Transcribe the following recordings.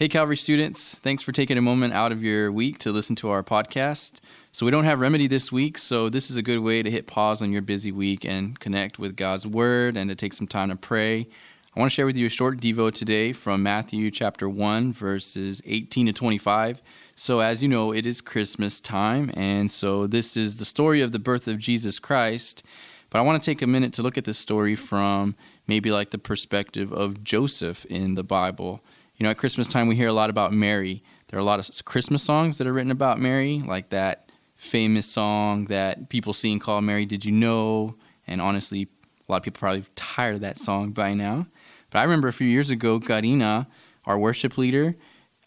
Hey, Calvary students, thanks for taking a moment out of your week to listen to our podcast. So, we don't have remedy this week, so this is a good way to hit pause on your busy week and connect with God's Word and to take some time to pray. I want to share with you a short Devo today from Matthew chapter 1, verses 18 to 25. So, as you know, it is Christmas time, and so this is the story of the birth of Jesus Christ. But I want to take a minute to look at this story from maybe like the perspective of Joseph in the Bible. You know, at Christmas time, we hear a lot about Mary. There are a lot of Christmas songs that are written about Mary, like that famous song that people sing called Mary Did You Know? And honestly, a lot of people are probably tired of that song by now. But I remember a few years ago, Karina, our worship leader,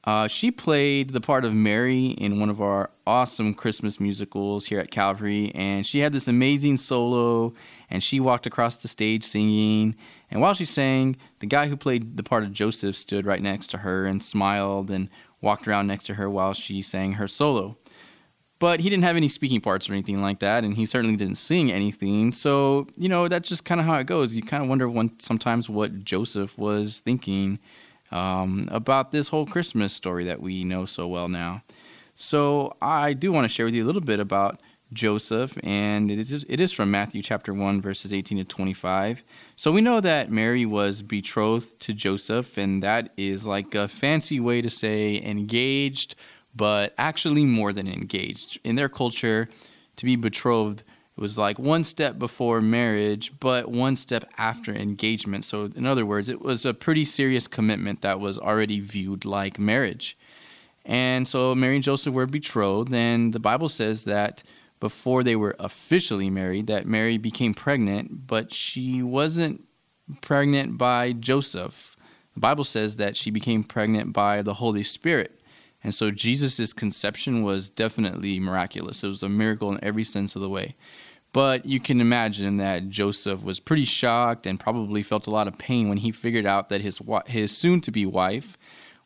uh, she played the part of Mary in one of our awesome Christmas musicals here at Calvary, and she had this amazing solo, and she walked across the stage singing, and while she sang, the guy who played the part of Joseph stood right next to her and smiled and walked around next to her while she sang her solo. But he didn't have any speaking parts or anything like that, and he certainly didn't sing anything. So, you know, that's just kind of how it goes. You kind of wonder when, sometimes what Joseph was thinking um, about this whole Christmas story that we know so well now. So, I do want to share with you a little bit about Joseph, and it is, it is from Matthew chapter 1, verses 18 to 25. So we know that Mary was betrothed to Joseph, and that is like a fancy way to say engaged, but actually more than engaged. In their culture, to be betrothed was like one step before marriage, but one step after engagement. So, in other words, it was a pretty serious commitment that was already viewed like marriage. And so Mary and Joseph were betrothed, and the Bible says that before they were officially married that Mary became pregnant, but she wasn't pregnant by Joseph. The Bible says that she became pregnant by the Holy Spirit. And so Jesus' conception was definitely miraculous. It was a miracle in every sense of the way. But you can imagine that Joseph was pretty shocked and probably felt a lot of pain when he figured out that his his soon to be wife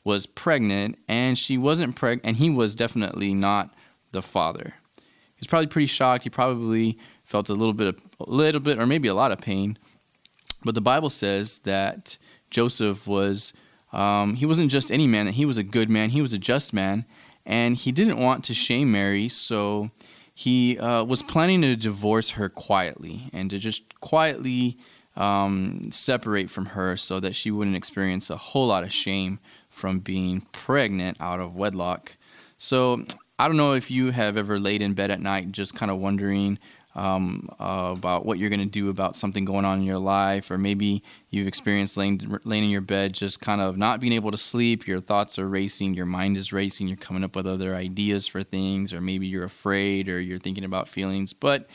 was pregnant and she wasn't pregnant and he was definitely not the father he was probably pretty shocked. He probably felt a little bit, of, a little bit, or maybe a lot of pain. But the Bible says that Joseph was, um, he wasn't just any man; that he was a good man. He was a just man, and he didn't want to shame Mary, so he uh, was planning to divorce her quietly and to just quietly um, separate from her, so that she wouldn't experience a whole lot of shame from being pregnant out of wedlock. So I don't know if you have ever laid in bed at night just kind of wondering um, uh, about what you're going to do about something going on in your life, or maybe you've experienced laying, laying in your bed just kind of not being able to sleep. Your thoughts are racing, your mind is racing, you're coming up with other ideas for things, or maybe you're afraid or you're thinking about feelings. But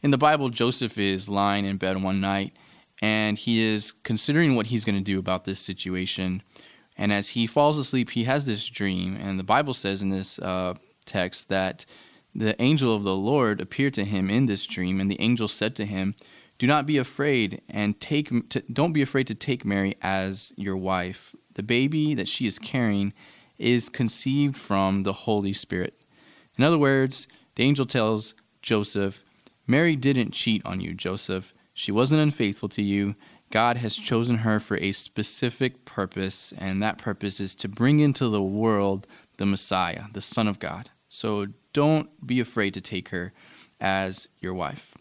in the Bible, Joseph is lying in bed one night and he is considering what he's going to do about this situation. And as he falls asleep, he has this dream. And the Bible says in this uh, text that the angel of the Lord appeared to him in this dream, and the angel said to him, "Do not be afraid, and take to, don't be afraid to take Mary as your wife. The baby that she is carrying is conceived from the Holy Spirit." In other words, the angel tells Joseph, "Mary didn't cheat on you, Joseph. She wasn't unfaithful to you." God has chosen her for a specific purpose, and that purpose is to bring into the world the Messiah, the Son of God. So don't be afraid to take her as your wife.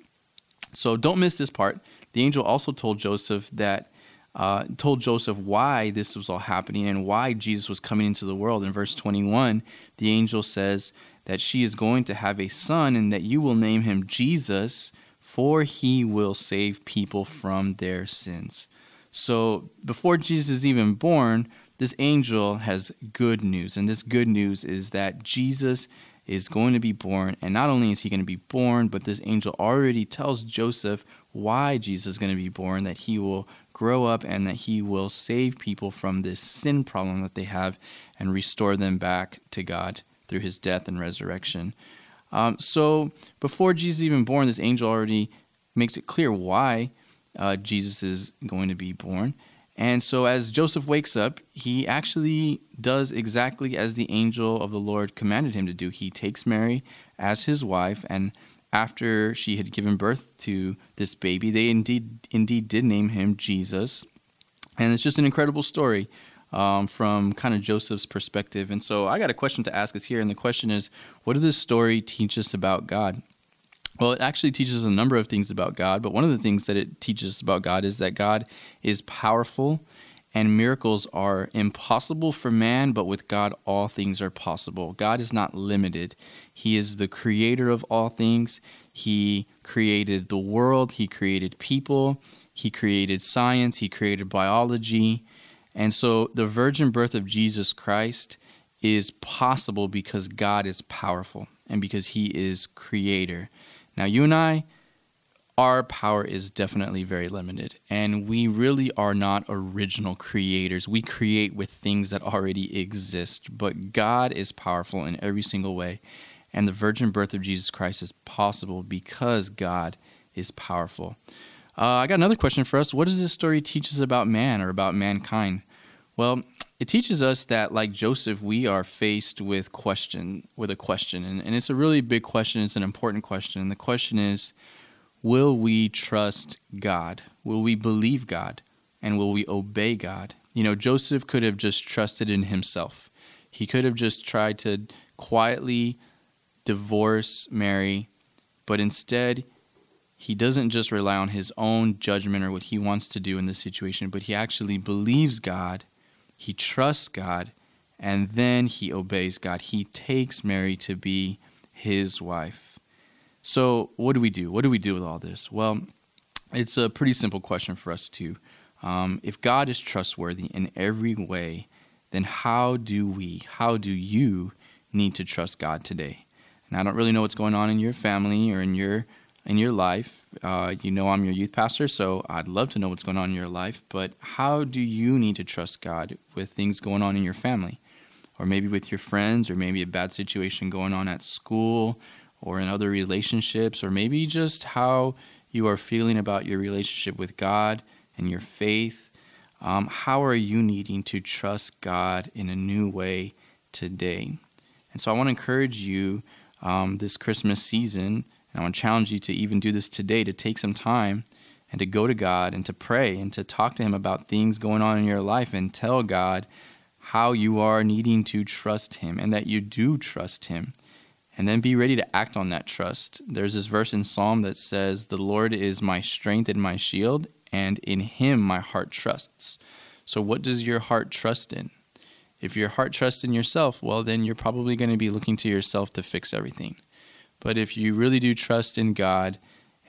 So don't miss this part. The angel also told Joseph that uh, told Joseph why this was all happening and why Jesus was coming into the world. In verse 21, the angel says that she is going to have a son and that you will name him Jesus, for he will save people from their sins. So before Jesus is even born, this angel has good news. And this good news is that Jesus is going to be born. And not only is he going to be born, but this angel already tells Joseph why Jesus is going to be born, that he will grow up and that he will save people from this sin problem that they have and restore them back to God through his death and resurrection. Um, so before Jesus is even born, this angel already makes it clear why uh, Jesus is going to be born. And so, as Joseph wakes up, he actually does exactly as the angel of the Lord commanded him to do. He takes Mary as his wife, and after she had given birth to this baby, they indeed indeed did name him Jesus. And it's just an incredible story um, from kind of Joseph's perspective. And so I got a question to ask us here. And the question is what does this story teach us about God? Well, it actually teaches a number of things about God, but one of the things that it teaches about God is that God is powerful and miracles are impossible for man, but with God, all things are possible. God is not limited. He is the creator of all things. He created the world, He created people, He created science, He created biology. And so the virgin birth of Jesus Christ is possible because God is powerful and because He is creator. Now, you and I, our power is definitely very limited, and we really are not original creators. We create with things that already exist, but God is powerful in every single way, and the virgin birth of Jesus Christ is possible because God is powerful. Uh, I got another question for us. What does this story teach us about man or about mankind? Well, it teaches us that, like Joseph, we are faced with question with a question, and, and it's a really big question. It's an important question, and the question is, will we trust God? Will we believe God? And will we obey God? You know, Joseph could have just trusted in himself. He could have just tried to quietly divorce Mary, but instead, he doesn't just rely on his own judgment or what he wants to do in this situation, but he actually believes God he trusts God, and then he obeys God. He takes Mary to be his wife. So, what do we do? What do we do with all this? Well, it's a pretty simple question for us too. Um, if God is trustworthy in every way, then how do we, how do you need to trust God today? And I don't really know what's going on in your family or in your in your life. Uh, you know, I'm your youth pastor, so I'd love to know what's going on in your life. But how do you need to trust God with things going on in your family, or maybe with your friends, or maybe a bad situation going on at school, or in other relationships, or maybe just how you are feeling about your relationship with God and your faith? Um, how are you needing to trust God in a new way today? And so I want to encourage you um, this Christmas season and I want to challenge you to even do this today to take some time and to go to God and to pray and to talk to Him about things going on in your life and tell God how you are needing to trust Him and that you do trust Him. And then be ready to act on that trust. There's this verse in Psalm that says, The Lord is my strength and my shield, and in Him my heart trusts. So, what does your heart trust in? If your heart trusts in yourself, well, then you're probably going to be looking to yourself to fix everything. But if you really do trust in God,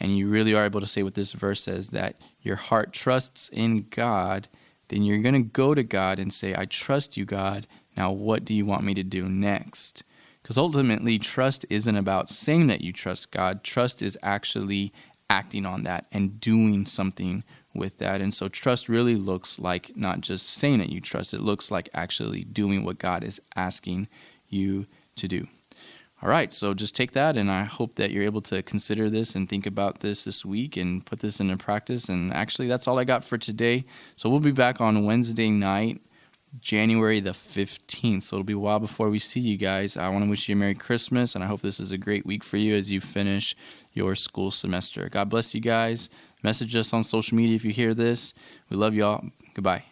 and you really are able to say what this verse says, that your heart trusts in God, then you're going to go to God and say, I trust you, God. Now, what do you want me to do next? Because ultimately, trust isn't about saying that you trust God. Trust is actually acting on that and doing something with that. And so, trust really looks like not just saying that you trust, it looks like actually doing what God is asking you to do. All right, so just take that, and I hope that you're able to consider this and think about this this week and put this into practice. And actually, that's all I got for today. So we'll be back on Wednesday night, January the 15th. So it'll be a while before we see you guys. I want to wish you a Merry Christmas, and I hope this is a great week for you as you finish your school semester. God bless you guys. Message us on social media if you hear this. We love y'all. Goodbye.